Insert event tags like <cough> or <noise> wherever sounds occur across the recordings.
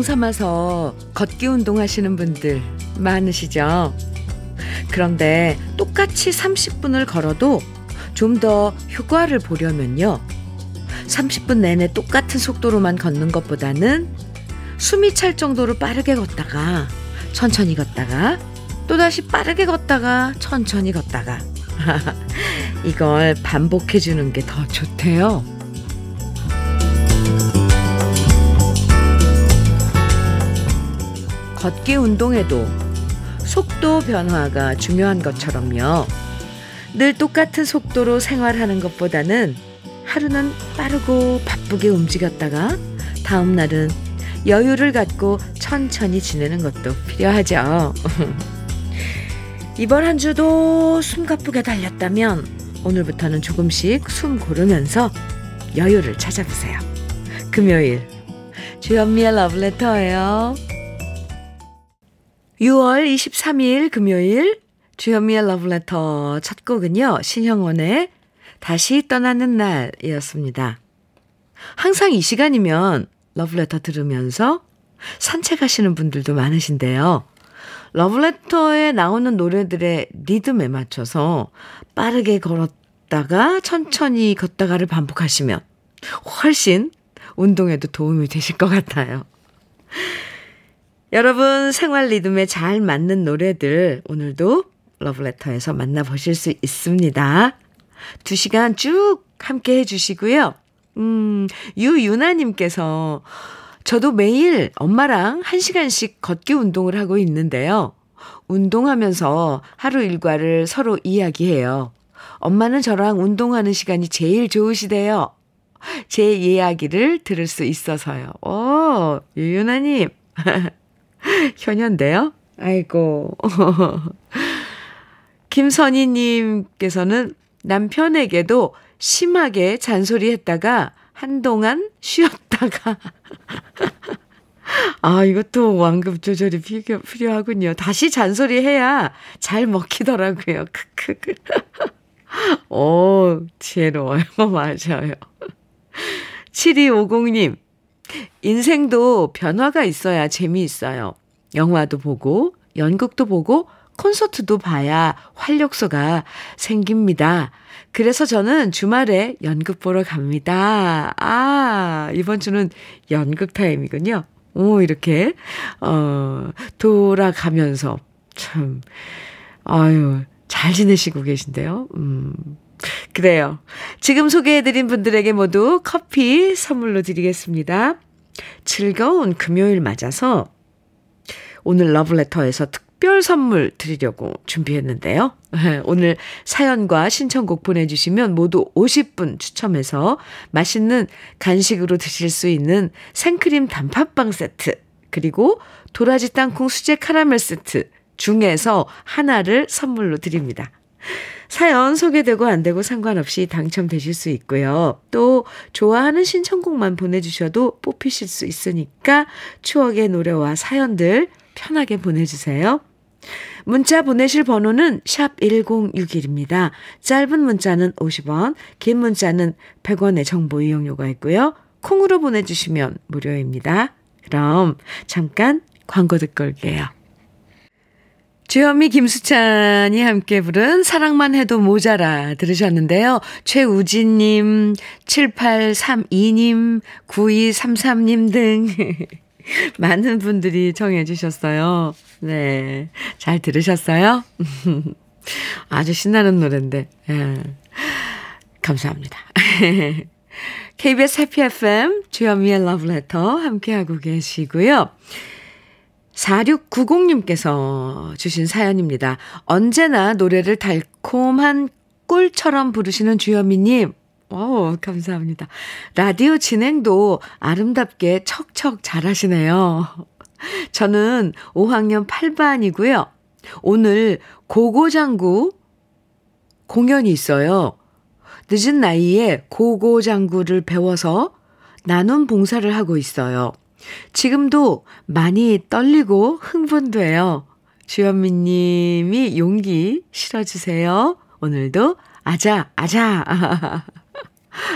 운동 삼아서 걷기 운동 하시는 분들 많으시죠? 그런데 똑같이 30분을 걸어도 좀 더 효과를 보려면요. 30분 내내 똑같은 속도로만 걷는 것보다는 숨이 찰 정도로 빠르게 걷다가 천천히 걷다가 또다시 빠르게 걷다가 천천히 걷다가 <laughs> 이걸 반복해 주는 게 더 좋대요. 걷기 운동에도 속도 변화가 중요한 것처럼요. 늘 똑같은 속도로 생활하는 것보다는 하루는 빠르고 바쁘게 움직였다가 다음 날은 여유를 갖고 천천히 지내는 것도 필요하죠. <laughs> 이번 한 주도 숨가쁘게 달렸다면 오늘부터는 조금씩 숨 고르면서 여유를 찾아보세요. 금요일 주현미의 러브레터예요. 6월 23일 금요일 주현미의 러브레터 첫 곡은요. 신형원의 다시 떠나는 날이었습니다. 항상 이 시간이면 러브레터 들으면서 산책하시는 분들도 많으신데요. 러브레터에 나오는 노래들의 리듬에 맞춰서 빠르게 걸었다가 천천히 걷다가를 반복하시면 훨씬 운동에도 도움이 되실 것 같아요. 여러분 생활 리듬에 잘 맞는 노래들 오늘도 러브레터에서 만나보실 수 있습니다. 두 시간 쭉 함께 해주시고요. 음, 유유나님께서 저도 매일 엄마랑 한 시간씩 걷기 운동을 하고 있는데요. 운동하면서 하루 일과를 서로 이야기해요. 엄마는 저랑 운동하는 시간이 제일 좋으시대요. 제 이야기를 들을 수 있어서요. 오, 유유나님. <laughs> <laughs> 현현데요? 아이고. <laughs> 김선희님께서는 남편에게도 심하게 잔소리 했다가 한동안 쉬었다가 <laughs> 아, 이것도 완급 조절이 필요, 필요하군요. 다시 잔소리 해야 잘 먹히더라고요. 크크. 오, 지혜로워요. 맞아요. 7250님, 인생도 변화가 있어야 재미있어요. 영화도 보고, 연극도 보고, 콘서트도 봐야 활력소가 생깁니다. 그래서 저는 주말에 연극 보러 갑니다. 아, 이번 주는 연극 타임이군요. 오, 이렇게, 어, 돌아가면서 참, 아유, 잘 지내시고 계신데요. 음, 그래요. 지금 소개해드린 분들에게 모두 커피 선물로 드리겠습니다. 즐거운 금요일 맞아서 오늘 러브레터에서 특별 선물 드리려고 준비했는데요. <laughs> 오늘 사연과 신청곡 보내주시면 모두 50분 추첨해서 맛있는 간식으로 드실 수 있는 생크림 단팥빵 세트, 그리고 도라지 땅콩 수제 카라멜 세트 중에서 하나를 선물로 드립니다. 사연 소개되고 안 되고 상관없이 당첨되실 수 있고요. 또 좋아하는 신청곡만 보내주셔도 뽑히실 수 있으니까 추억의 노래와 사연들 편하게 보내주세요. 문자 보내실 번호는 샵 1061입니다. 짧은 문자는 50원, 긴 문자는 100원의 정보 이용료가 있고요. 콩으로 보내주시면 무료입니다. 그럼 잠깐 광고 듣고 올게요. 주현미 김수찬이 함께 부른 사랑만 해도 모자라 들으셨는데요. 최우진님, 7832님, 9233님 등 <laughs> 많은 분들이 청해 주셨어요. 네. 잘 들으셨어요? <laughs> 아주 신나는 노래인데. 예. 감사합니다. <laughs> KBS 해피 FM 주현미의 러브레터 함께하고 계시고요. 4690님께서 주신 사연입니다. 언제나 노래를 달콤한 꿀처럼 부르시는 주현미님. 오, 감사합니다. 라디오 진행도 아름답게 척척 잘하시네요. 저는 5학년 8반이고요. 오늘 고고장구 공연이 있어요. 늦은 나이에 고고장구를 배워서 나눔 봉사를 하고 있어요. 지금도 많이 떨리고 흥분돼요. 주현미 님이 용기 실어주세요. 오늘도 아자, 아자. <laughs>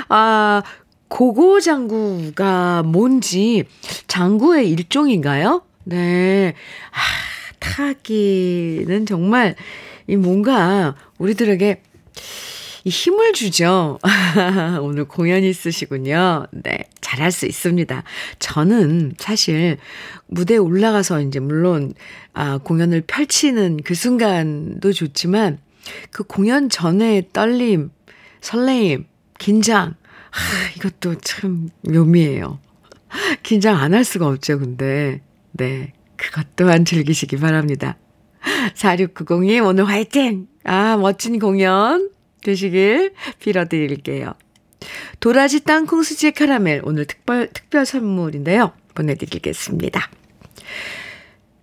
아, 고고 장구가 뭔지 장구의 일종인가요? 네. 아, 타기는 정말 이 뭔가 우리들에게 이 힘을 주죠. <laughs> 오늘 공연 있으시군요. 네. 잘할 수 있습니다. 저는 사실 무대에 올라가서 이제 물론 아, 공연을 펼치는 그 순간도 좋지만 그 공연 전에 떨림, 설레임, 긴장, 아, 이것도 참 묘미예요. <laughs> 긴장 안 할 수가 없죠, 근데. 네. 그것 또한 즐기시기 바랍니다. 4690님, 오늘 화이팅! 아, 멋진 공연 되시길 빌어드릴게요. 도라지 땅콩 수제 카라멜, 오늘 특별, 특별 선물인데요. 보내드리겠습니다.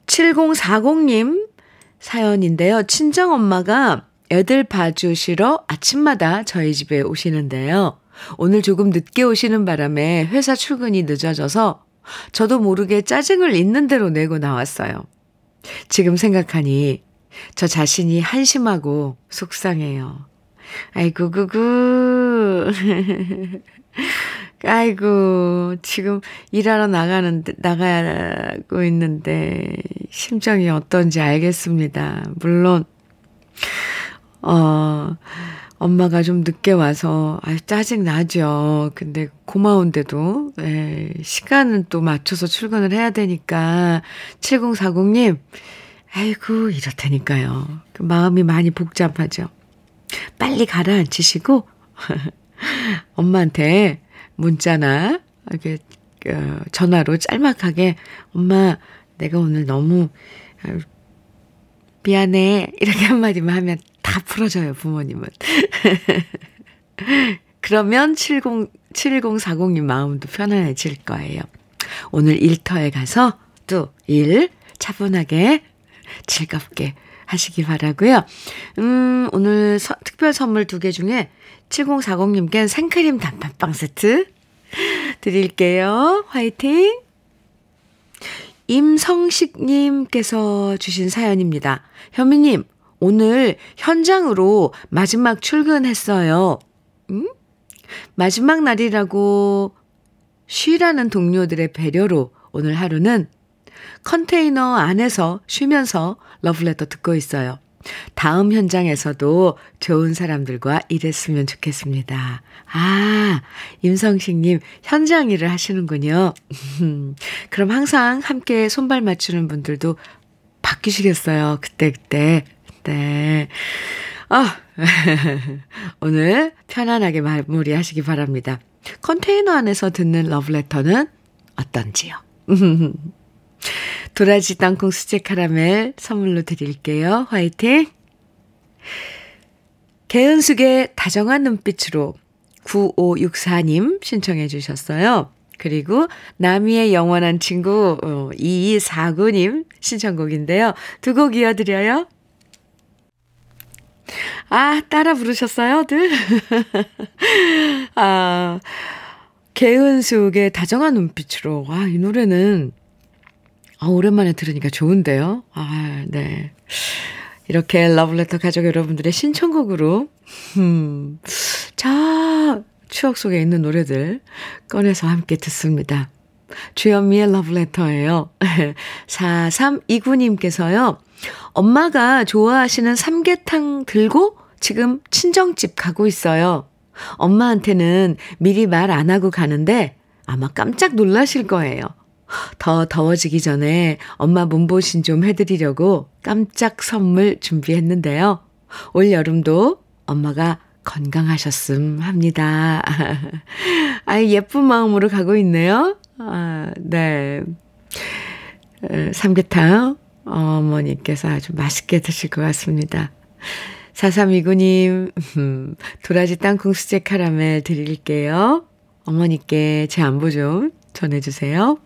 7040님 사연인데요. 친정엄마가 애들 봐주시러 아침마다 저희 집에 오시는데요. 오늘 조금 늦게 오시는 바람에 회사 출근이 늦어져서 저도 모르게 짜증을 있는 대로 내고 나왔어요. 지금 생각하니 저 자신이 한심하고 속상해요. 아이고, 구구. <laughs> 아이고, 지금 일하러 나가는데, 나가고 있는데, 심정이 어떤지 알겠습니다. 물론, 어, 엄마가 좀 늦게 와서, 아 짜증 나죠. 근데 고마운데도, 예, 시간은 또 맞춰서 출근을 해야 되니까, 7040님, 아이고, 이렇다니까요. 그 마음이 많이 복잡하죠. 빨리 가라앉히시고, <laughs> 엄마한테 문자나, 이렇게, 어, 전화로 짤막하게, 엄마, 내가 오늘 너무, 어, 미안해. 이렇게 한마디만 하면 다 풀어져요, 부모님은. <laughs> 그러면 70, 7040님 마음도 편안해질 거예요. 오늘 일터에 가서 또 일 차분하게 즐겁게 하시기 바라고요. 음, 오늘 서, 특별 선물 두 개 중에 7040님께 생크림 단팥빵 세트 드릴게요. 화이팅! 임성식님께서 주신 사연입니다. 현미님, 오늘 현장으로 마지막 출근했어요. 음? 마지막 날이라고 쉬라는 동료들의 배려로 오늘 하루는 컨테이너 안에서 쉬면서 러브레터 듣고 있어요. 다음 현장에서도 좋은 사람들과 일했으면 좋겠습니다. 아, 임성식님, 현장 일을 하시는군요. <laughs> 그럼 항상 함께 손발 맞추는 분들도 바뀌시겠어요. 그때그때. 네. 아, <laughs> 오늘 편안하게 마무리 하시기 바랍니다. 컨테이너 안에서 듣는 러브레터는 어떤지요? <laughs> 도라지 땅콩 수제 카라멜 선물로 드릴게요. 화이팅! 개은숙의 다정한 눈빛으로 9564님 신청해 주셨어요. 그리고 나미의 영원한 친구 2249님 신청곡인데요. 두 곡 이어드려요. 아, 따라 부르셨어요, 들? <laughs> 아, 개은숙의 다정한 눈빛으로. 아, 이 노래는 아, 오랜만에 들으니까 좋은데요? 아, 네. 이렇게 러블레터 가족 여러분들의 신청곡으로, 음, 자, 추억 속에 있는 노래들 꺼내서 함께 듣습니다. 주현미의 러브레터예요. <laughs> 4329님께서요. 엄마가 좋아하시는 삼계탕 들고 지금 친정집 가고 있어요. 엄마한테는 미리 말 안 하고 가는데 아마 깜짝 놀라실 거예요. 더 더워지기 전에 엄마 몸보신 좀 해드리려고 깜짝 선물 준비했는데요. 올 여름도 엄마가 건강하셨음 합니다. <laughs> 아, 예쁜 마음으로 가고 있네요. 아, 네. 삼계탕 어머니께서 아주 맛있게 드실 것 같습니다. 4329님, 음, 도라지 땅콩 수제 카라멜 드릴게요. 어머니께 제 안부 좀 전해주세요.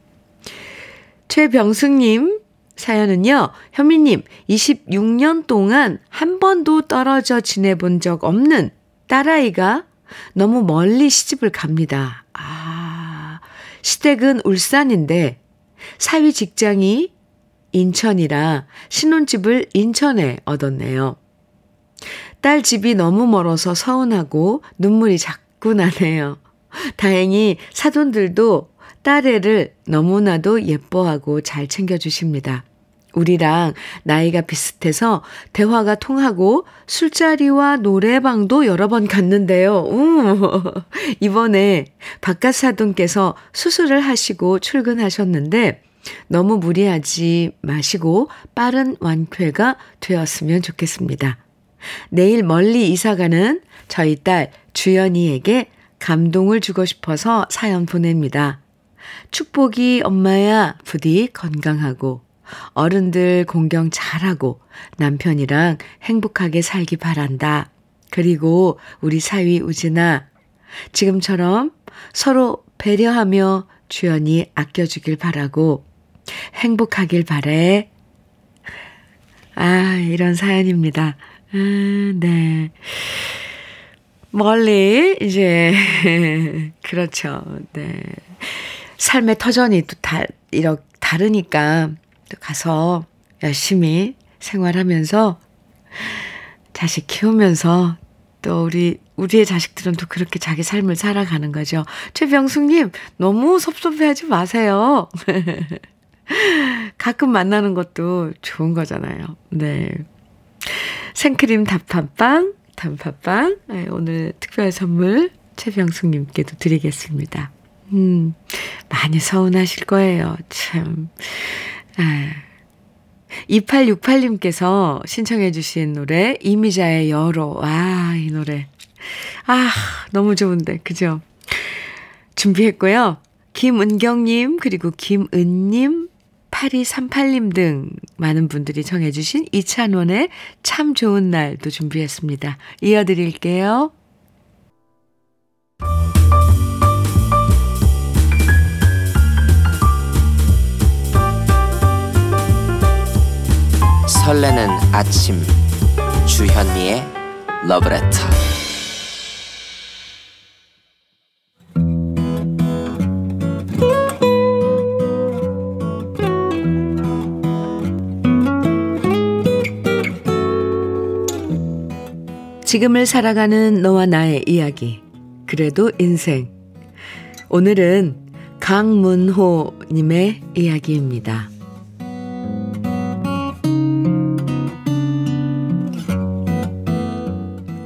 최병숙님 사연은요, 현미님, 26년 동안 한 번도 떨어져 지내본 적 없는 딸아이가 너무 멀리 시집을 갑니다. 아, 시댁은 울산인데, 사위 직장이 인천이라 신혼집을 인천에 얻었네요. 딸 집이 너무 멀어서 서운하고 눈물이 자꾸 나네요. 다행히 사돈들도 딸애를 너무나도 예뻐하고 잘 챙겨주십니다. 우리랑 나이가 비슷해서 대화가 통하고 술자리와 노래방도 여러 번 갔는데요. 우, <laughs> 이번에 바깥 사돈께서 수술을 하시고 출근하셨는데 너무 무리하지 마시고 빠른 완쾌가 되었으면 좋겠습니다. 내일 멀리 이사가는 저희 딸 주연이에게 감동을 주고 싶어서 사연 보냅니다. 축복이 엄마야 부디 건강하고 어른들 공경 잘하고 남편이랑 행복하게 살기 바란다. 그리고 우리 사위 우진아 지금처럼 서로 배려하며 주연이 아껴주길 바라고 행복하길 바래. 아, 이런 사연입니다. 아, 네. 멀리, 이제, <laughs> 그렇죠. 네. 삶의 터전이 또 다, 이렇게 다르니까 또 가서 열심히 생활하면서 자식 키우면서 또 우리, 우리의 자식들은 또 그렇게 자기 삶을 살아가는 거죠. 최병숙님, 너무 섭섭해 하지 마세요. <laughs> 가끔 만나는 것도 좋은 거잖아요. 네. 생크림 단팥빵, 단팥빵. 네, 오늘 특별 선물 최병숙님께도 드리겠습니다. 음, 많이 서운하실 거예요. 참. 아. 2868님께서 신청해 주신 노래, 이미자의 여로. 아, 이 노래. 아, 너무 좋은데, 그죠? 준비했고요. 김은경님, 그리고 김은님, 8238님 등 많은 분들이 청해주신 이찬원의 참 좋은 날도 준비했습니다. 이어드릴게요. 설레는 아침 주현미의 러브레터 지금을 살아가는 너와 나의 이야기. 그래도 인생. 오늘은 강문호님의 이야기입니다.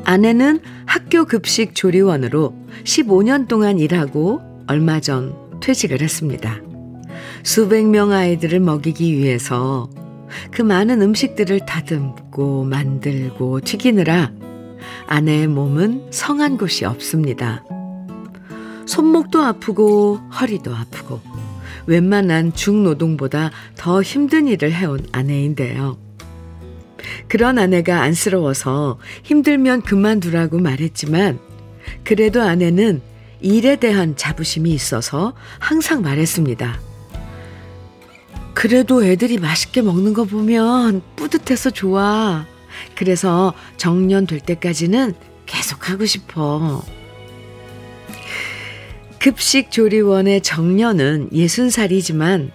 아내는 학교 급식 조리원으로 15년 동안 일하고 얼마 전 퇴직을 했습니다. 수백 명 아이들을 먹이기 위해서 그 많은 음식들을 다듬고 만들고 튀기느라 아내의 몸은 성한 곳이 없습니다. 손목도 아프고 허리도 아프고 웬만한 중노동보다 더 힘든 일을 해온 아내인데요. 그런 아내가 안쓰러워서 힘들면 그만두라고 말했지만 그래도 아내는 일에 대한 자부심이 있어서 항상 말했습니다. 그래도 애들이 맛있게 먹는 거 보면 뿌듯해서 좋아. 그래서 정년 될 때까지는 계속 하고 싶어. 급식 조리원의 정년은 60살이지만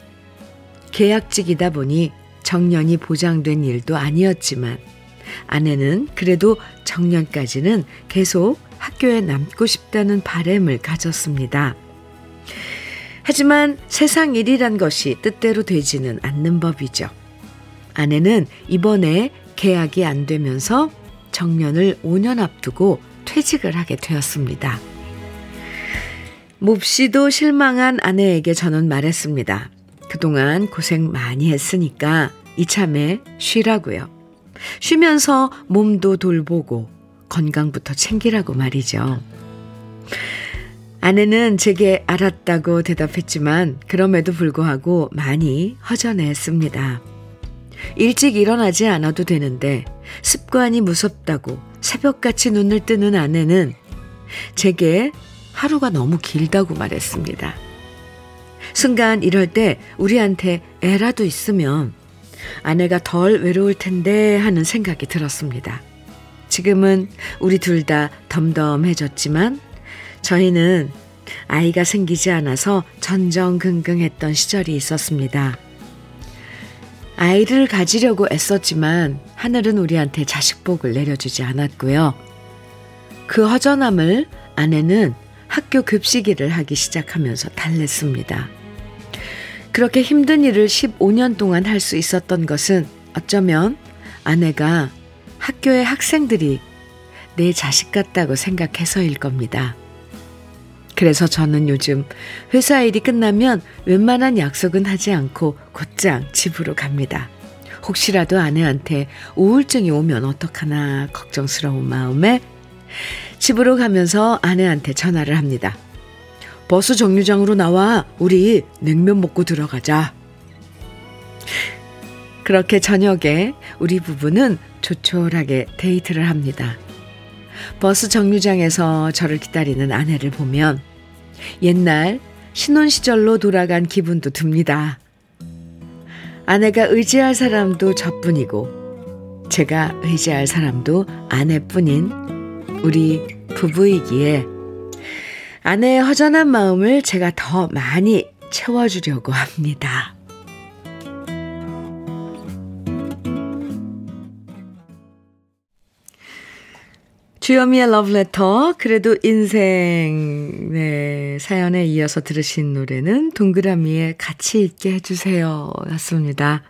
계약직이다 보니 정년이 보장된 일도 아니었지만 아내는 그래도 정년까지는 계속 학교에 남고 싶다는 바램을 가졌습니다. 하지만 세상 일이란 것이 뜻대로 되지는 않는 법이죠. 아내는 이번에 계약이 안 되면서 정년을 5년 앞두고 퇴직을 하게 되었습니다. 몹시도 실망한 아내에게 저는 말했습니다. 그동안 고생 많이 했으니까 이참에 쉬라고요. 쉬면서 몸도 돌보고 건강부터 챙기라고 말이죠. 아내는 제게 알았다고 대답했지만 그럼에도 불구하고 많이 허전했습니다. 일찍 일어나지 않아도 되는데 습관이 무섭다고 새벽같이 눈을 뜨는 아내는 제게 하루가 너무 길다고 말했습니다. 순간 이럴 때 우리한테 애라도 있으면 아내가 덜 외로울 텐데 하는 생각이 들었습니다. 지금은 우리 둘 다 덤덤해졌지만 저희는 아이가 생기지 않아서 전전긍긍했던 시절이 있었습니다. 아이를 가지려고 애썼지만 하늘은 우리한테 자식복을 내려주지 않았고요. 그 허전함을 아내는 학교 급식일을 하기 시작하면서 달랬습니다. 그렇게 힘든 일을 15년 동안 할 수 있었던 것은 어쩌면 아내가 학교의 학생들이 내 자식 같다고 생각해서일 겁니다. 그래서 저는 요즘 회사 일이 끝나면 웬만한 약속은 하지 않고 곧장 집으로 갑니다. 혹시라도 아내한테 우울증이 오면 어떡하나 걱정스러운 마음에 집으로 가면서 아내한테 전화를 합니다. 버스 정류장으로 나와 우리 냉면 먹고 들어가자. 그렇게 저녁에 우리 부부는 조촐하게 데이트를 합니다. 버스 정류장에서 저를 기다리는 아내를 보면 옛날 신혼 시절로 돌아간 기분도 듭니다. 아내가 의지할 사람도 저뿐이고 제가 의지할 사람도 아내뿐인 우리 부부이기에 아내의 허전한 마음을 제가 더 많이 채워주려고 합니다. 주여미의 러브레터, 그래도 인생, 네, 사연에 이어서 들으신 노래는 동그라미에 같이 있게 해주세요. 였습니다.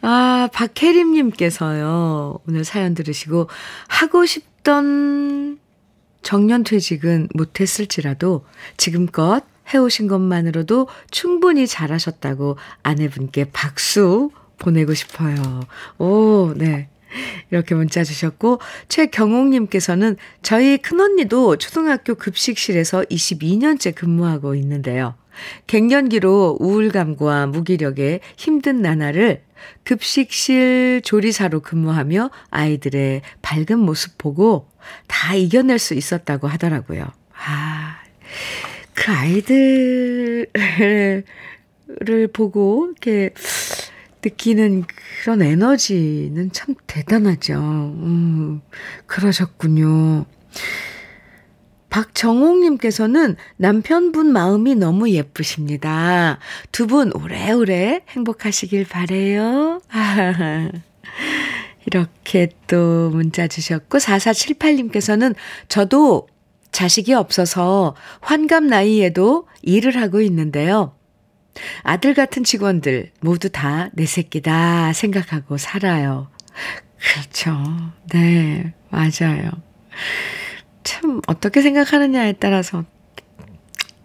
아, 박혜림님께서요, 오늘 사연 들으시고, 하고 싶던 정년퇴직은 못했을지라도 지금껏 해오신 것만으로도 충분히 잘하셨다고 아내분께 박수 보내고 싶어요. 오, 네. 이렇게 문자 주셨고, 최경옥님께서는 저희 큰언니도 초등학교 급식실에서 22년째 근무하고 있는데요. 갱년기로 우울감과 무기력에 힘든 나날을 급식실 조리사로 근무하며 아이들의 밝은 모습 보고 다 이겨낼 수 있었다고 하더라고요. 아, 그 아이들을 보고 이렇게 느끼는 그런 에너지는 참 대단하죠. 음, 그러셨군요. 박정옥님께서는 남편분 마음이 너무 예쁘십니다. 두 분 오래오래 행복하시길 바래요. <laughs> 이렇게 또 문자 주셨고 4478님께서는 저도 자식이 없어서 환갑 나이에도 일을 하고 있는데요. 아들 같은 직원들 모두 다 내 새끼다 생각하고 살아요. 그렇죠. 네, 맞아요. 참, 어떻게 생각하느냐에 따라서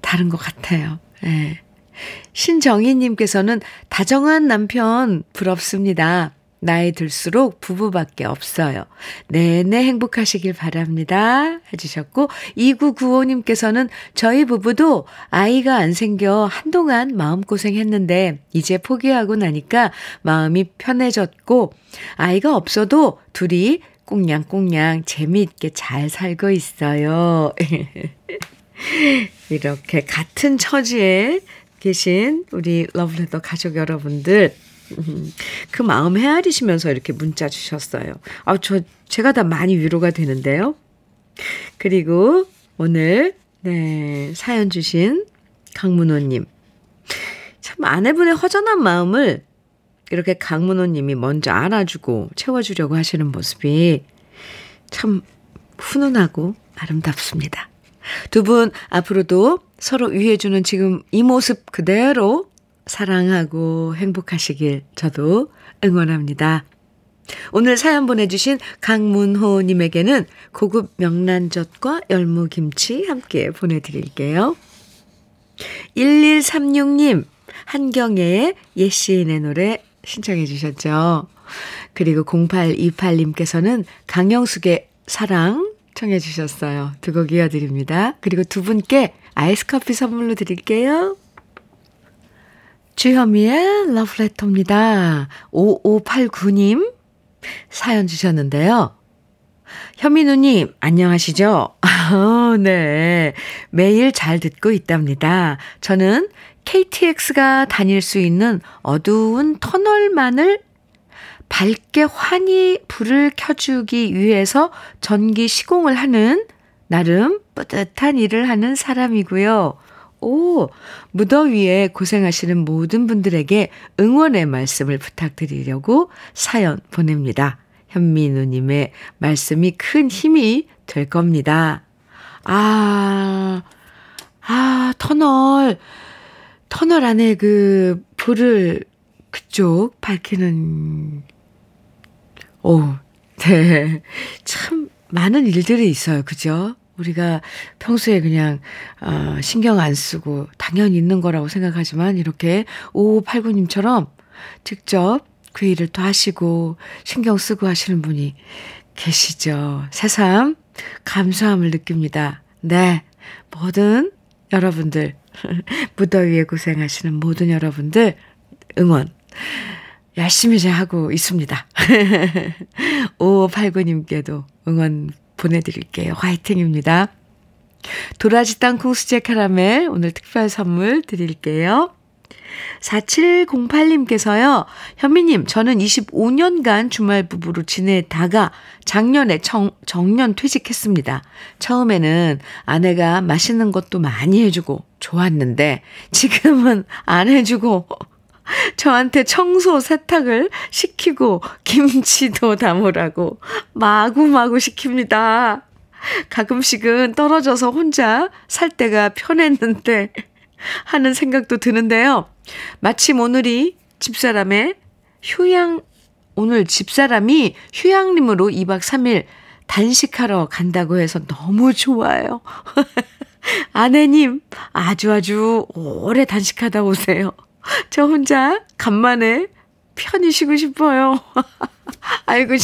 다른 것 같아요. 네. 신정희님께서는 다정한 남편 부럽습니다. 나이 들수록 부부밖에 없어요. 내내 행복하시길 바랍니다. 해주셨고, 2995님께서는 저희 부부도 아이가 안 생겨 한동안 마음고생 했는데, 이제 포기하고 나니까 마음이 편해졌고, 아이가 없어도 둘이 꽁냥꽁냥 재미있게 잘 살고 있어요. <laughs> 이렇게 같은 처지에 계신 우리 러브레터 가족 여러분들, 그 마음 헤아리시면서 이렇게 문자 주셨어요. 아, 저, 제가 다 많이 위로가 되는데요. 그리고 오늘, 네, 사연 주신 강문호 님. 참 아내분의 허전한 마음을 이렇게 강문호님이 먼저 알아주고 채워주려고 하시는 모습이 참 훈훈하고 아름답습니다. 두 분 앞으로도 서로 위해주는 지금 이 모습 그대로 사랑하고 행복하시길 저도 응원합니다. 오늘 사연 보내주신 강문호님에게는 고급 명란젓과 열무김치 함께 보내드릴게요. 1136님, 한경애의 예시인의 노래 신청해 주셨죠. 그리고 0828님께서는 강영숙의 사랑 청해 주셨어요. 두 곡 이어드립니다. 그리고 두 분께 아이스 커피 선물로 드릴게요. 주현미의 러브레터입니다. 5589님 사연 주셨는데요. 현민우님, 안녕하시죠? 아, <laughs> 네. 매일 잘 듣고 있답니다. 저는 KTX가 다닐 수 있는 어두운 터널만을 밝게 환히 불을 켜주기 위해서 전기 시공을 하는 나름 뿌듯한 일을 하는 사람이고요. 오, 무더위에 고생하시는 모든 분들에게 응원의 말씀을 부탁드리려고 사연 보냅니다. 현민우님의 말씀이 큰 힘이 될 겁니다. 아, 아, 터널, 터널 안에 그 불을 그쪽 밝히는, 오, 네. 참 많은 일들이 있어요. 그죠? 우리가 평소에 그냥, 어, 신경 안 쓰고 당연히 있는 거라고 생각하지만 이렇게 5589님처럼 직접 그 일을 또 하시고 신경 쓰고 하시는 분이 계시죠. 새삼 감사함을 느낍니다. 네. 모든 여러분들, <laughs> 무더위에 고생하시는 모든 여러분들 응원 열심히 하고 있습니다. <laughs> 5589님께도 응원 보내드릴게요. 화이팅입니다. 도라지 땅콩 수제 카라멜 오늘 특별 선물 드릴게요. 4708님께서요, 현미님, 저는 25년간 주말 부부로 지내다가 작년에 정, 정년 퇴직했습니다. 처음에는 아내가 맛있는 것도 많이 해주고 좋았는데, 지금은 안 해주고, <laughs> 저한테 청소, 세탁을 시키고, 김치도 담으라고 마구마구 시킵니다. 가끔씩은 떨어져서 혼자 살 때가 편했는데, 하는 생각도 드는데요. 마침 오늘이 집사람의 휴양, 오늘 집사람이 휴양림으로 2박 3일 단식하러 간다고 해서 너무 좋아요. <laughs> 아내님, 아주 아주 오래 단식하다 오세요. 저 혼자 간만에 편히 쉬고 싶어요. <laughs> 아이고,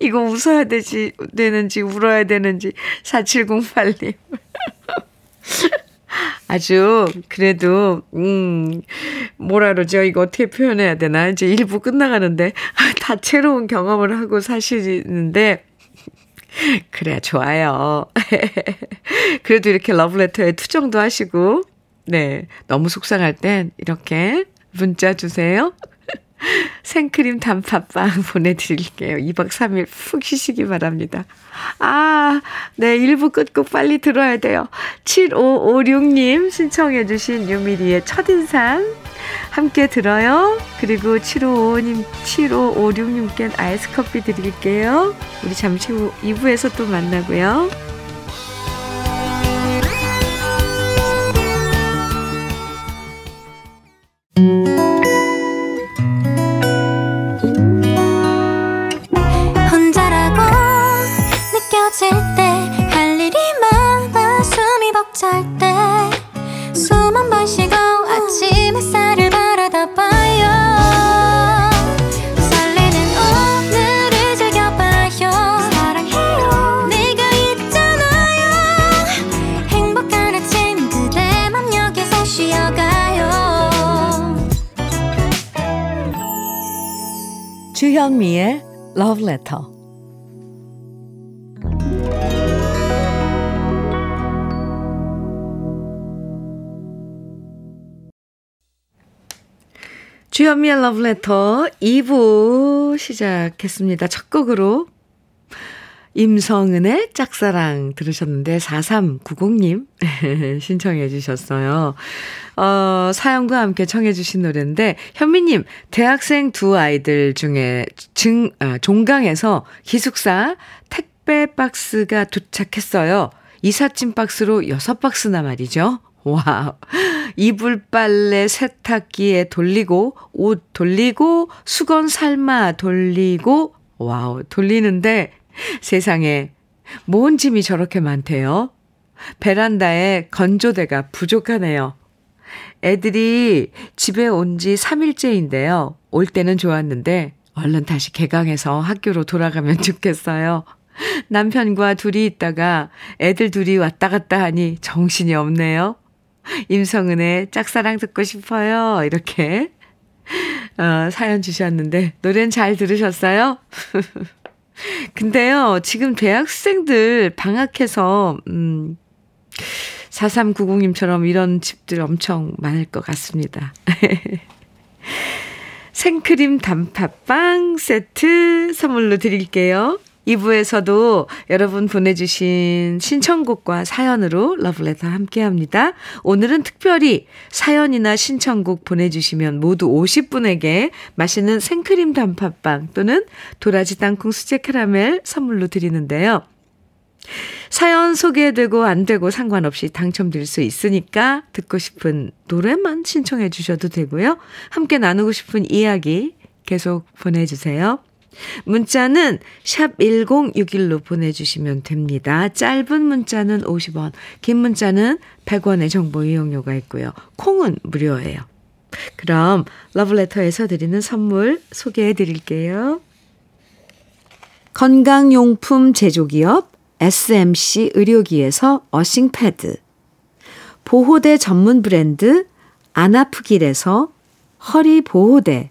이거 웃어야 되지, 되는지, 울어야 되는지, 4708님. <laughs> 아주 그래도 음 뭐라 그러죠? 이거 어떻게 표현해야 되나? 이제 일부 끝나가는데 <laughs> 다채로운 경험을 하고 사시는데 <laughs> 그래야 좋아요. <laughs> 그래도 이렇게 러브레터에 투정도 하시고 네 너무 속상할 땐 이렇게 문자 주세요. 생크림 단팥빵 <laughs> 보내드릴게요. 2박 3일 푹 쉬시기 바랍니다. 아, 네, 1부 끝곡 빨리 들어야 돼요. 7556님 신청해주신 유미리의 첫인상 함께 들어요. 그리고 755님, 7556님께 아이스 커피 드릴게요. 우리 잠시 후 2부에서 또 만나고요. 주현미의 Love Letter. 주현미의 Love Letter 2부 시작했습니다. 첫 곡으로 임성은의 짝사랑 들으셨는데 4390님 <laughs> 신청해 주셨어요. 어, 사연과 함께 청해 주신 노래인데 현미님 대학생 두 아이들 중에 증 아, 종강해서 기숙사 택배 박스가 도착했어요. 이삿짐 박스로 6박스나 말이죠. 와 이불 빨래 세탁기에 돌리고 옷 돌리고 수건 삶아 돌리고 와우 돌리는데 세상에 뭔 짐이 저렇게 많대요. 베란다에 건조대가 부족하네요. 애들이 집에 온 지 3일째인데요. 올 때는 좋았는데 얼른 다시 개강해서 학교로 돌아가면 <laughs> 좋겠어요. 남편과 둘이 있다가 애들 둘이 왔다 갔다 하니 정신이 없네요. 임성은의 짝사랑 듣고 싶어요. 이렇게 어, 사연 주셨는데 노래는 잘 들으셨어요? <laughs> 근데요, 지금 대학생들 방학해서, 음, 4390님처럼 이런 집들 엄청 많을 것 같습니다. <laughs> 생크림 단팥빵 세트 선물로 드릴게요. 2부에서도 여러분 보내주신 신청곡과 사연으로 러브레터 함께 합니다. 오늘은 특별히 사연이나 신청곡 보내주시면 모두 50분에게 맛있는 생크림 단팥빵 또는 도라지 땅콩 수제 카라멜 선물로 드리는데요. 사연 소개되고 안 되고 상관없이 당첨될 수 있으니까 듣고 싶은 노래만 신청해 주셔도 되고요. 함께 나누고 싶은 이야기 계속 보내주세요. 문자는 샵 1061로 보내주시면 됩니다. 짧은 문자는 50원, 긴 문자는 100원의 정보 이용료가 있고요. 콩은 무료예요. 그럼 러브레터에서 드리는 선물 소개해 드릴게요. 건강용품 제조기업 SMC 의료기에서 어싱패드 보호대 전문 브랜드 안아프길에서 허리보호대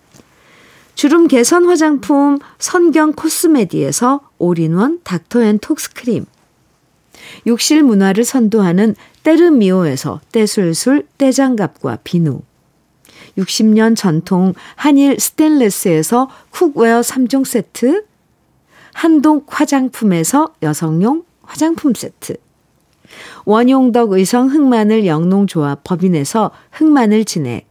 주름 개선 화장품 선경 코스메디에서 올인원 닥터앤톡스크림, 욕실 문화를 선도하는 때르미오에서 떼술술 떼장갑과 비누, 60년 전통 한일 스텐레스에서 쿡웨어 3종 세트, 한동 화장품에서 여성용 화장품 세트, 원용덕 의성 흑마늘 영농조합 법인에서 흑마늘 진액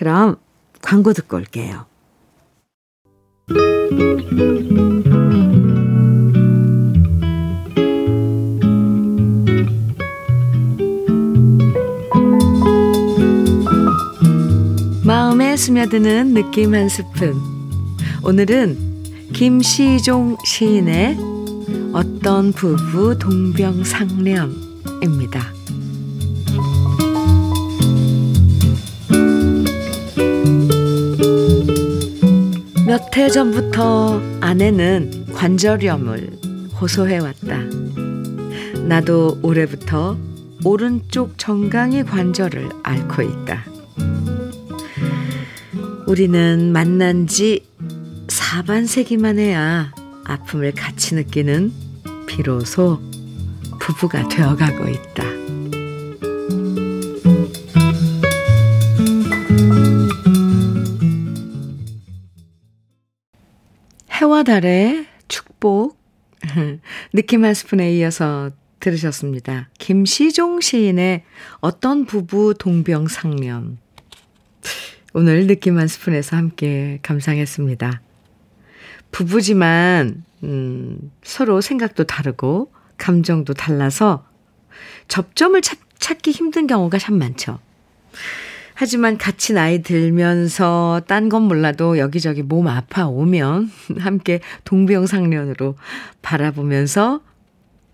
그럼 광고 듣고 올게요. 마음에 스며드는 느낌 한 스푼. 오늘은 김시종 시인의 어떤 부부 동병상련입니다. 몇 해 전부터 아내는 관절염을 호소해왔다. 나도 올해부터 오른쪽 정강이 관절을 앓고 있다. 우리는 만난 지 4반세기만 해야 아픔을 같이 느끼는 비로소 부부가 되어가고 있다. 해와 달의 축복 <laughs> 느낌 한 스푼에 이어서 들으셨습니다. 김시종 시인의 어떤 부부 동병상련 오늘 느낌 한 스푼에서 함께 감상했습니다. 부부지만, 음, 서로 생각도 다르고, 감정도 달라서 접점을 찾, 찾기 힘든 경우가 참 많죠. 하지만 같이 나이 들면서 딴 건 몰라도 여기저기 몸 아파 오면 <laughs> 함께 동병상련으로 바라보면서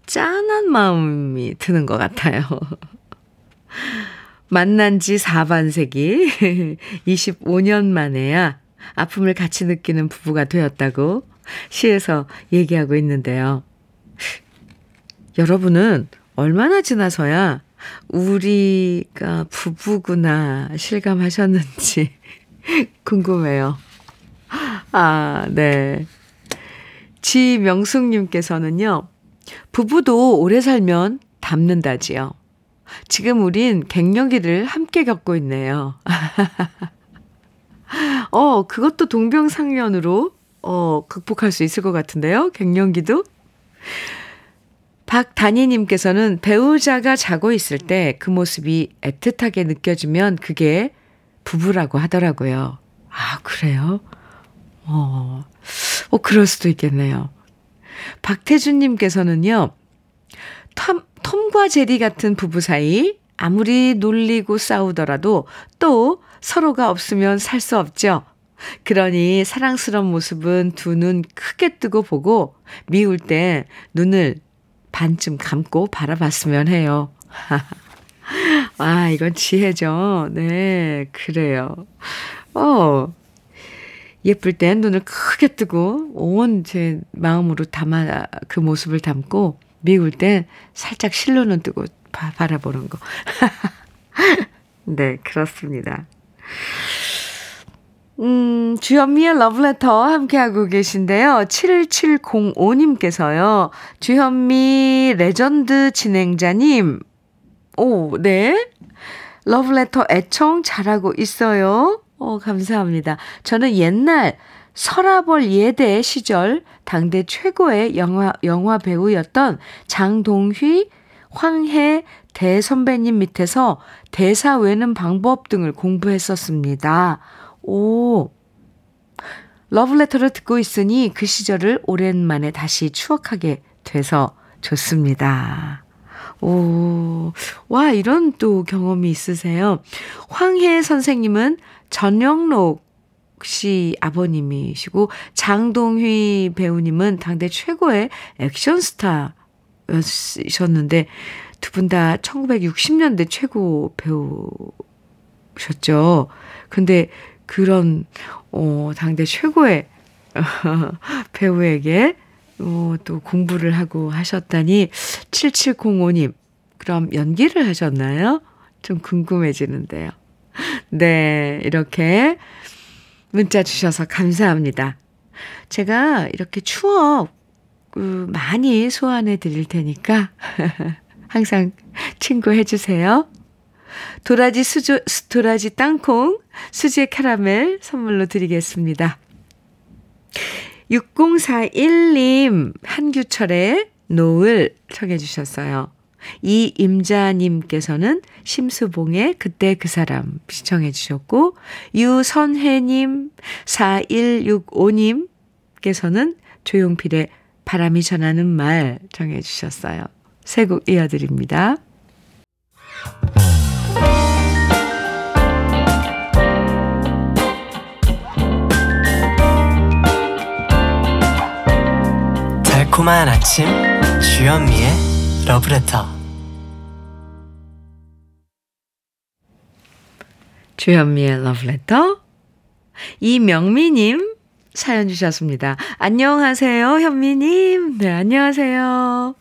짠한 마음이 드는 것 같아요. <laughs> 만난 지 4반세기 25년 <laughs> 만에야 아픔을 같이 느끼는 부부가 되었다고 시에서 얘기하고 있는데요. 여러분은 얼마나 지나서야 우리가 부부구나 실감하셨는지 <laughs> 궁금해요. 아, 네. 지명숙님께서는요, 부부도 오래 살면 닮는다지요. 지금 우린 갱년기를 함께 겪고 있네요. <laughs> 어, 그것도 동병상련으로, 어, 극복할 수 있을 것 같은데요? 갱년기도? 박단희님께서는 배우자가 자고 있을 때 그 모습이 애틋하게 느껴지면 그게 부부라고 하더라고요. 아, 그래요? 어, 어, 그럴 수도 있겠네요. 박태준님께서는요, 톰, 톰과 제리 같은 부부 사이, 아무리 놀리고 싸우더라도 또 서로가 없으면 살 수 없죠. 그러니 사랑스러운 모습은 두 눈 크게 뜨고 보고 미울 때 눈을 반쯤 감고 바라봤으면 해요. <laughs> 아, 이건 지혜죠. 네, 그래요. 어, 예쁠 땐 눈을 크게 뜨고 온 제 마음으로 담아 그 모습을 담고 미울 땐 살짝 실로 눈 뜨고 바, 바라보는 거. <laughs> 네, 그렇습니다. 음, 주현미의 러브레터 함께하고 계신데요. 7705님께서요. 주현미 레전드 진행자님. 오, 네. 러브레터 애청 잘하고 있어요. 어, 감사합니다. 저는 옛날 서라벌 예대 시절 당대 최고의 영화, 영화 배우였던 장동휘, 황해 대선배님 밑에서 대사 외는 방법 등을 공부했었습니다. 오, 러브레터를 듣고 있으니 그 시절을 오랜만에 다시 추억하게 돼서 좋습니다. 오, 와, 이런 또 경험이 있으세요. 황혜 선생님은 전영록 씨 아버님이시고 장동휘 배우님은 당대 최고의 액션 스타였셨는데 두 분 다 1960년대 최고 배우셨죠. 근데 그런 어 당대 최고의 <laughs> 배우에게 어, 또 공부를 하고 하셨다니 7705님 그럼 연기를 하셨나요? 좀 궁금해지는데요. 네, 이렇게 문자 주셔서 감사합니다. 제가 이렇게 추억 그, 많이 소환해 드릴 테니까 <laughs> 항상 친구 해 주세요. 도라지 수조, 도라지 땅콩, 수제 캐러멜 선물로 드리겠습니다. 6041님, 한규철의 노을 청해 주셨어요. 이임자님께서는 심수봉의 그때 그 사람 시청해 주셨고, 유선혜님, 4165님께서는 조용필의 바람이 전하는 말 정해 주셨어요. 세 곡 이어드립니다. 달콤한 아침 주현미의 러브레터 주현미의 러브레터 이명미님 사연 주셨습니다. 안녕하세요 현미님. 네 안녕하세요.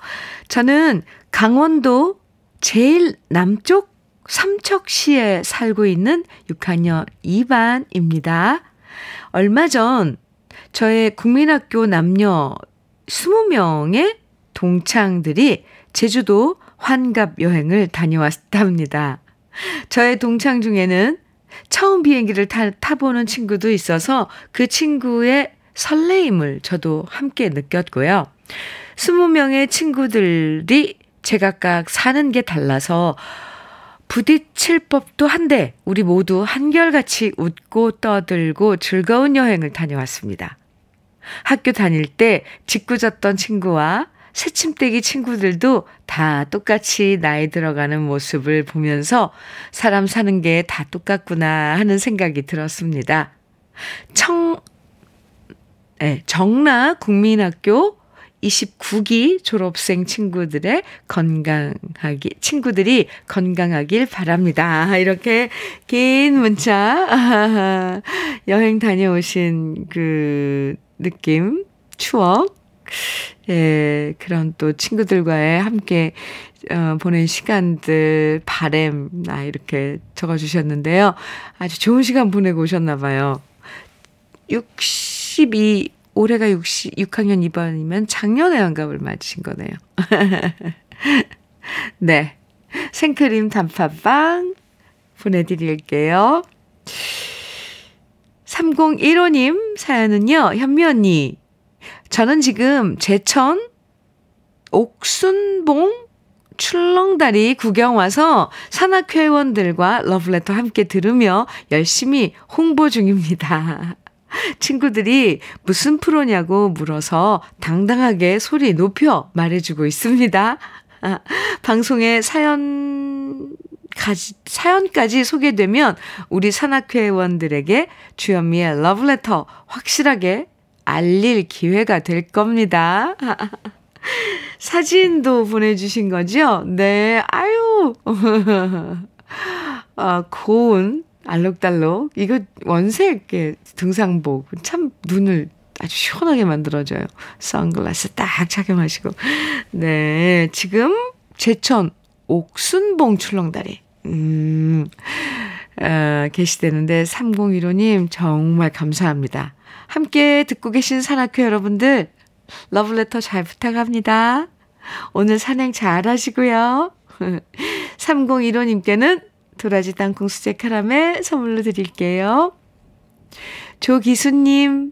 저는 강원도 제일 남쪽 삼척시에 살고 있는 6학년 2반입니다. 얼마 전 저의 국민학교 남녀 20명의 동창들이 제주도 환갑 여행을 다녀왔답니다. 저의 동창 중에는 처음 비행기를 타, 타보는 친구도 있어서 그 친구의 설레임을 저도 함께 느꼈고요. 20명의 친구들이 제각각 사는 게 달라서 부딪힐 법도 한데 우리 모두 한결같이 웃고 떠들고 즐거운 여행을 다녀왔습니다. 학교 다닐 때 짓궂었던 친구와 새침대기 친구들도 다 똑같이 나이 들어가는 모습을 보면서 사람 사는 게 다 똑같구나 하는 생각이 들었습니다. 청, 네, 정라 국민학교 29기 졸업생 친구들의 건강하기, 친구들이 건강하길 바랍니다. 이렇게 긴 문자, 여행 다녀오신 그 느낌, 추억, 예, 그런 또 친구들과의 함께 어, 보낸 시간들, 바램, 나 이렇게 적어주셨는데요. 아주 좋은 시간 보내고 오셨나 봐요. 62, 올해가 60, 6학년 2반이면 작년에 환갑을 맞으신 거네요. <laughs> 네. 생크림 단팥빵 보내드릴게요. 3015님 사연은요, 현미 언니. 저는 지금 제천 옥순봉 출렁다리 구경 와서 산악회원들과 러브레터 함께 들으며 열심히 홍보 중입니다. <laughs> 친구들이 무슨 프로냐고 물어서 당당하게 소리 높여 말해주고 있습니다. 아, 방송에 사연, 사연까지 소개되면 우리 산악회원들에게 주현미의 러브레터 확실하게 알릴 기회가 될 겁니다. <laughs> 사진도 보내주신 거죠? 네, 아유. <laughs> 아, 고운 알록달록. 이거 원색 등산복. 참 눈을 아주 시원하게 만들어줘요. 선글라스 딱 착용하시고. 네, 지금 제천 옥순봉 출렁다리. 음, 어, 계시되는데 3015님 정말 감사합니다. 함께 듣고 계신 산악회 여러분들 러블레터 잘 부탁합니다. 오늘 산행 잘 하시고요. <laughs> 3015님께는 도라지 땅콩 수제 카라멜 선물로 드릴게요. 조기수님,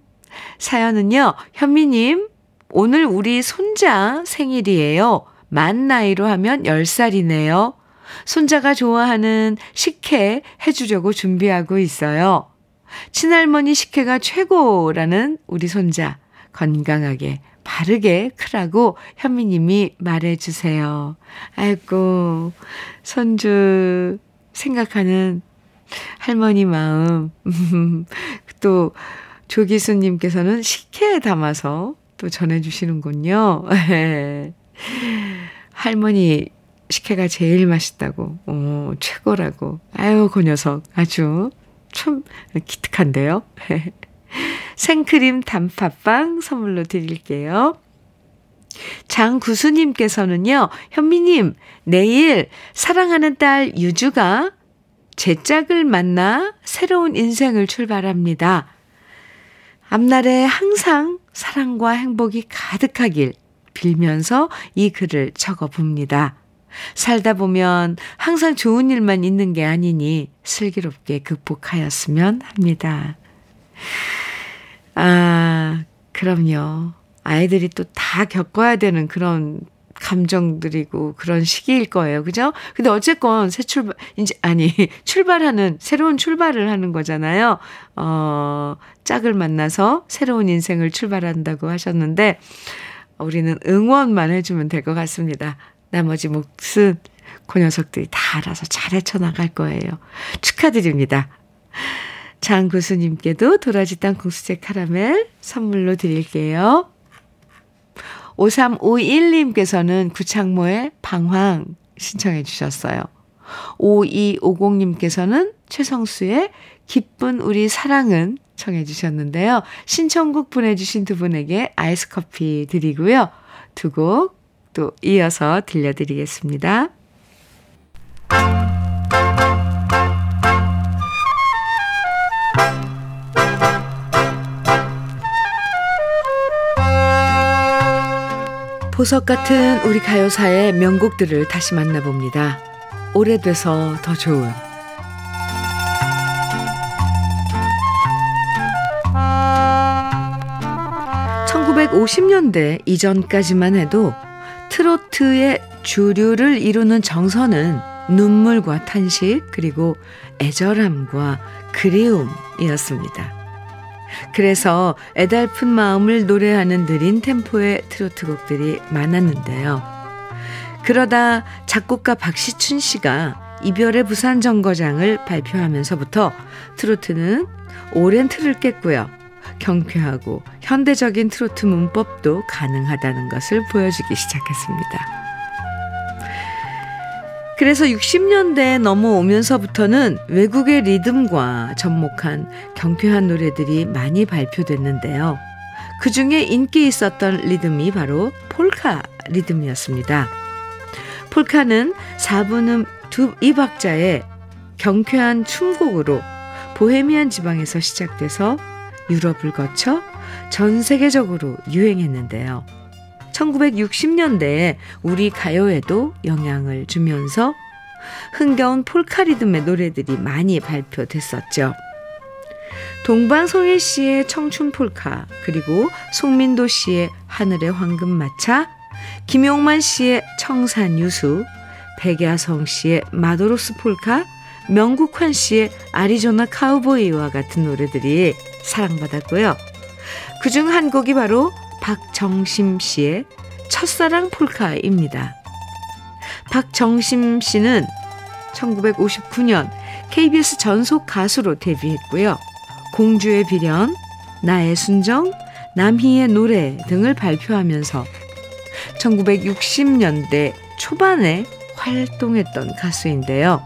사연은요, 현미님, 오늘 우리 손자 생일이에요. 만 나이로 하면 10살이네요. 손자가 좋아하는 식혜 해주려고 준비하고 있어요. 친할머니 식혜가 최고라는 우리 손자. 건강하게, 바르게 크라고 현미님이 말해주세요. 아이고, 손주 생각하는 할머니 마음. <laughs> 또, 조기수님께서는 식혜에 담아서 또 전해주시는군요. <laughs> 할머니 식혜가 제일 맛있다고, 어, 최고라고. 아유, 그 녀석 아주 참 기특한데요. <laughs> 생크림 단팥빵 선물로 드릴게요. 장구수님께서는요, 현미님, 내일 사랑하는 딸 유주가 제 짝을 만나 새로운 인생을 출발합니다. 앞날에 항상 사랑과 행복이 가득하길 빌면서 이 글을 적어 봅니다. 살다 보면 항상 좋은 일만 있는 게 아니니 슬기롭게 극복하였으면 합니다. 아, 그럼요. 아이들이 또 다 겪어야 되는 그런 감정들이고 그런 시기일 거예요. 그죠? 근데 어쨌건 새 출발, 이제, 아니, <laughs> 출발하는, 새로운 출발을 하는 거잖아요. 어, 짝을 만나서 새로운 인생을 출발한다고 하셨는데, 우리는 응원만 해주면 될 것 같습니다. 나머지 몫은 그 녀석들이 다 알아서 잘 헤쳐나갈 거예요. 축하드립니다. 장구수님께도 도라지 땅콩 수제 카라멜 선물로 드릴게요. 5351님께서는 구창모의 방황 신청해 주셨어요. 5250님께서는 최성수의 기쁜 우리 사랑은 청해 주셨는데요. 신청곡 보내주신 두 분에게 아이스 커피 드리고요. 두 곡 또 이어서 들려드리겠습니다. 보석 같은 우리 가요사의 명곡들을 다시 만나봅니다. 오래돼서 더 좋은 1950년대 이전까지만 해도 트로트의 주류를 이루는 정서는 눈물과 탄식 그리고 애절함과 그리움이었습니다. 그래서 애달픈 마음을 노래하는 느린 템포의 트로트 곡들이 많았는데요. 그러다 작곡가 박시춘 씨가 이별의 부산 정거장을 발표하면서부터 트로트는 오랜 틀을 깼고요. 경쾌하고 현대적인 트로트 문법도 가능하다는 것을 보여주기 시작했습니다. 그래서 60년대에 넘어오면서부터는 외국의 리듬과 접목한 경쾌한 노래들이 많이 발표됐는데요. 그 중에 인기 있었던 리듬이 바로 폴카 리듬이었습니다. 폴카는 4분음 두 이박자의 경쾌한 춤곡으로 보헤미안 지방에서 시작돼서 유럽을 거쳐 전 세계적으로 유행했는데요. 1960년대에 우리 가요에도 영향을 주면서 흥겨운 폴카 리듬의 노래들이 많이 발표됐었죠. 동방송일 씨의 청춘 폴카, 그리고 송민도 씨의 하늘의 황금 마차, 김용만 씨의 청산 유수, 백야성 씨의 마도로스 폴카, 명국환 씨의 아리조나 카우보이와 같은 노래들이 사랑받았고요. 그 중 한 곡이 바로 박정심 씨의 첫사랑 폴카입니다. 박정심 씨는 1959년 KBS 전속 가수로 데뷔했고요. 공주의 비련, 나의 순정, 남희의 노래 등을 발표하면서 1960년대 초반에 활동했던 가수인데요.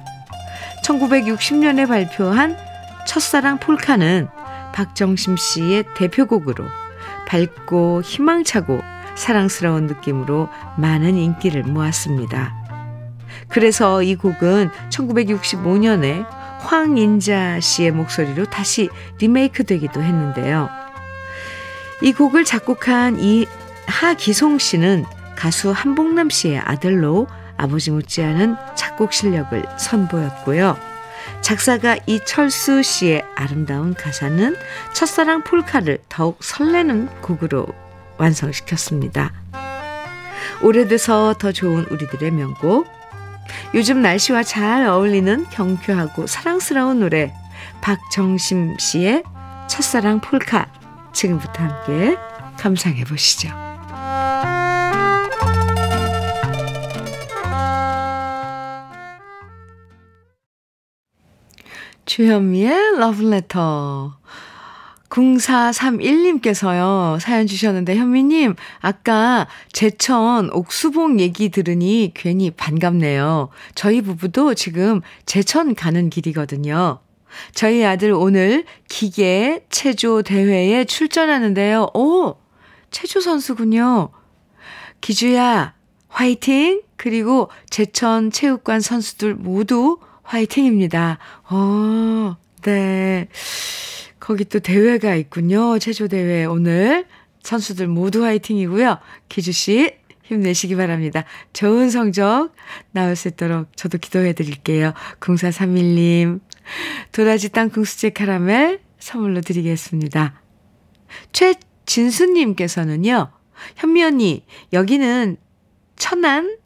1960년에 발표한 첫사랑 폴카는 박정심 씨의 대표곡으로 밝고 희망차고 사랑스러운 느낌으로 많은 인기를 모았습니다. 그래서 이 곡은 1965년에 황인자 씨의 목소리로 다시 리메이크 되기도 했는데요. 이 곡을 작곡한 이 하기송 씨는 가수 한복남 씨의 아들로 아버지 못지않은 작곡 실력을 선보였고요. 작사가 이철수 씨의 아름다운 가사는 첫사랑 폴카를 더욱 설레는 곡으로 완성시켰습니다. 오래돼서 더 좋은 우리들의 명곡. 요즘 날씨와 잘 어울리는 경쾌하고 사랑스러운 노래 박정심 씨의 첫사랑 폴카 지금부터 함께 감상해 보시죠. 주현미의 러브레터 0431님께서요, 사연 주셨는데, 현미님, 아까 제천 옥수봉 얘기 들으니 괜히 반갑네요. 저희 부부도 지금 제천 가는 길이거든요. 저희 아들 오늘 기계 체조 대회에 출전하는데요. 오! 체조 선수군요. 기주야, 화이팅! 그리고 제천 체육관 선수들 모두 화이팅입니다. 어, 네. 거기 또 대회가 있군요. 체조 대회 오늘. 선수들 모두 화이팅이고요. 기주 씨, 힘내시기 바랍니다. 좋은 성적 나올 수 있도록 저도 기도해 드릴게요. 0431님, 도라지 땅콩 수제 카라멜 선물로 드리겠습니다. 최진수님께서는요, 현미 언니, 여기는 천안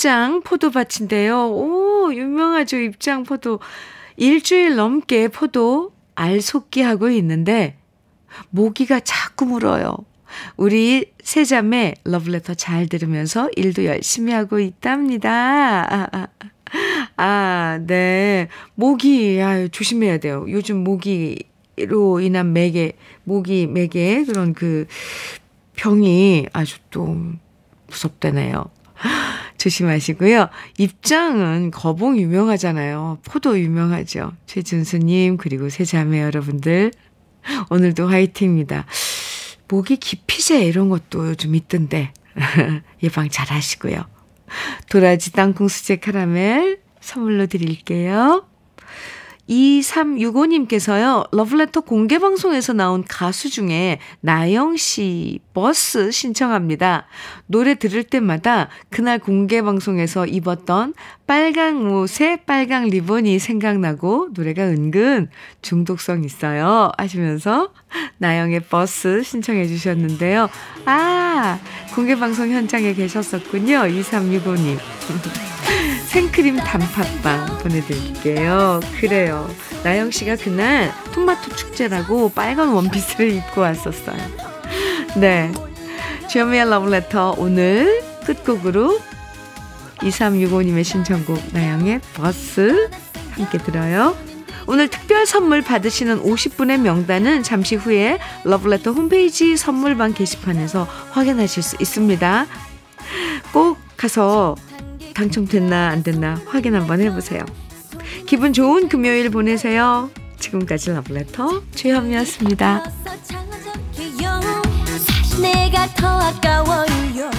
입장 포도밭인데요. 오, 유명하죠. 입장 포도. 일주일 넘게 포도 알속기하고 있는데 모기가 자꾸 물어요. 우리 세자매 러브레터 잘 들으면서 일도 열심히 하고 있답니다. 아, 아, 아 네. 모기, 아 조심해야 돼요. 요즘 모기로 인한 매개, 모기 매개 그런 그 병이 아주 또 무섭다네요. 조심하시고요. 입장은 거봉 유명하잖아요. 포도 유명하죠. 최준수님, 그리고 세 자매 여러분들. 오늘도 화이팅입니다. 모기 기피제 이런 것도 요즘 있던데. <laughs> 예방 잘 하시고요. 도라지 땅콩 수제 카라멜 선물로 드릴게요. 2365님께서요, 러브레터 공개방송에서 나온 가수 중에 나영 씨 버스 신청합니다. 노래 들을 때마다 그날 공개방송에서 입었던 빨강 옷에 빨강 리본이 생각나고 노래가 은근 중독성 있어요. 하시면서 나영의 버스 신청해 주셨는데요. 아, 공개방송 현장에 계셨었군요. 2365님. <laughs> 생크림 단팥빵 보내드릴게요. 그래요. 나영 씨가 그날 토마토 축제라고 빨간 원피스를 <laughs> 입고 왔었어요. 네. 주현미의 러브레터 오늘 끝곡으로 2365님의 신청곡 나영의 버스 함께 들어요. 오늘 특별 선물 받으시는 50분의 명단은 잠시 후에 러브레터 홈페이지 선물방 게시판에서 확인하실 수 있습니다. 꼭 가서 당첨됐나 안 됐나 확인 한번 해보세요. 기분 좋은 금요일 보내세요. 지금까지 더 아까워요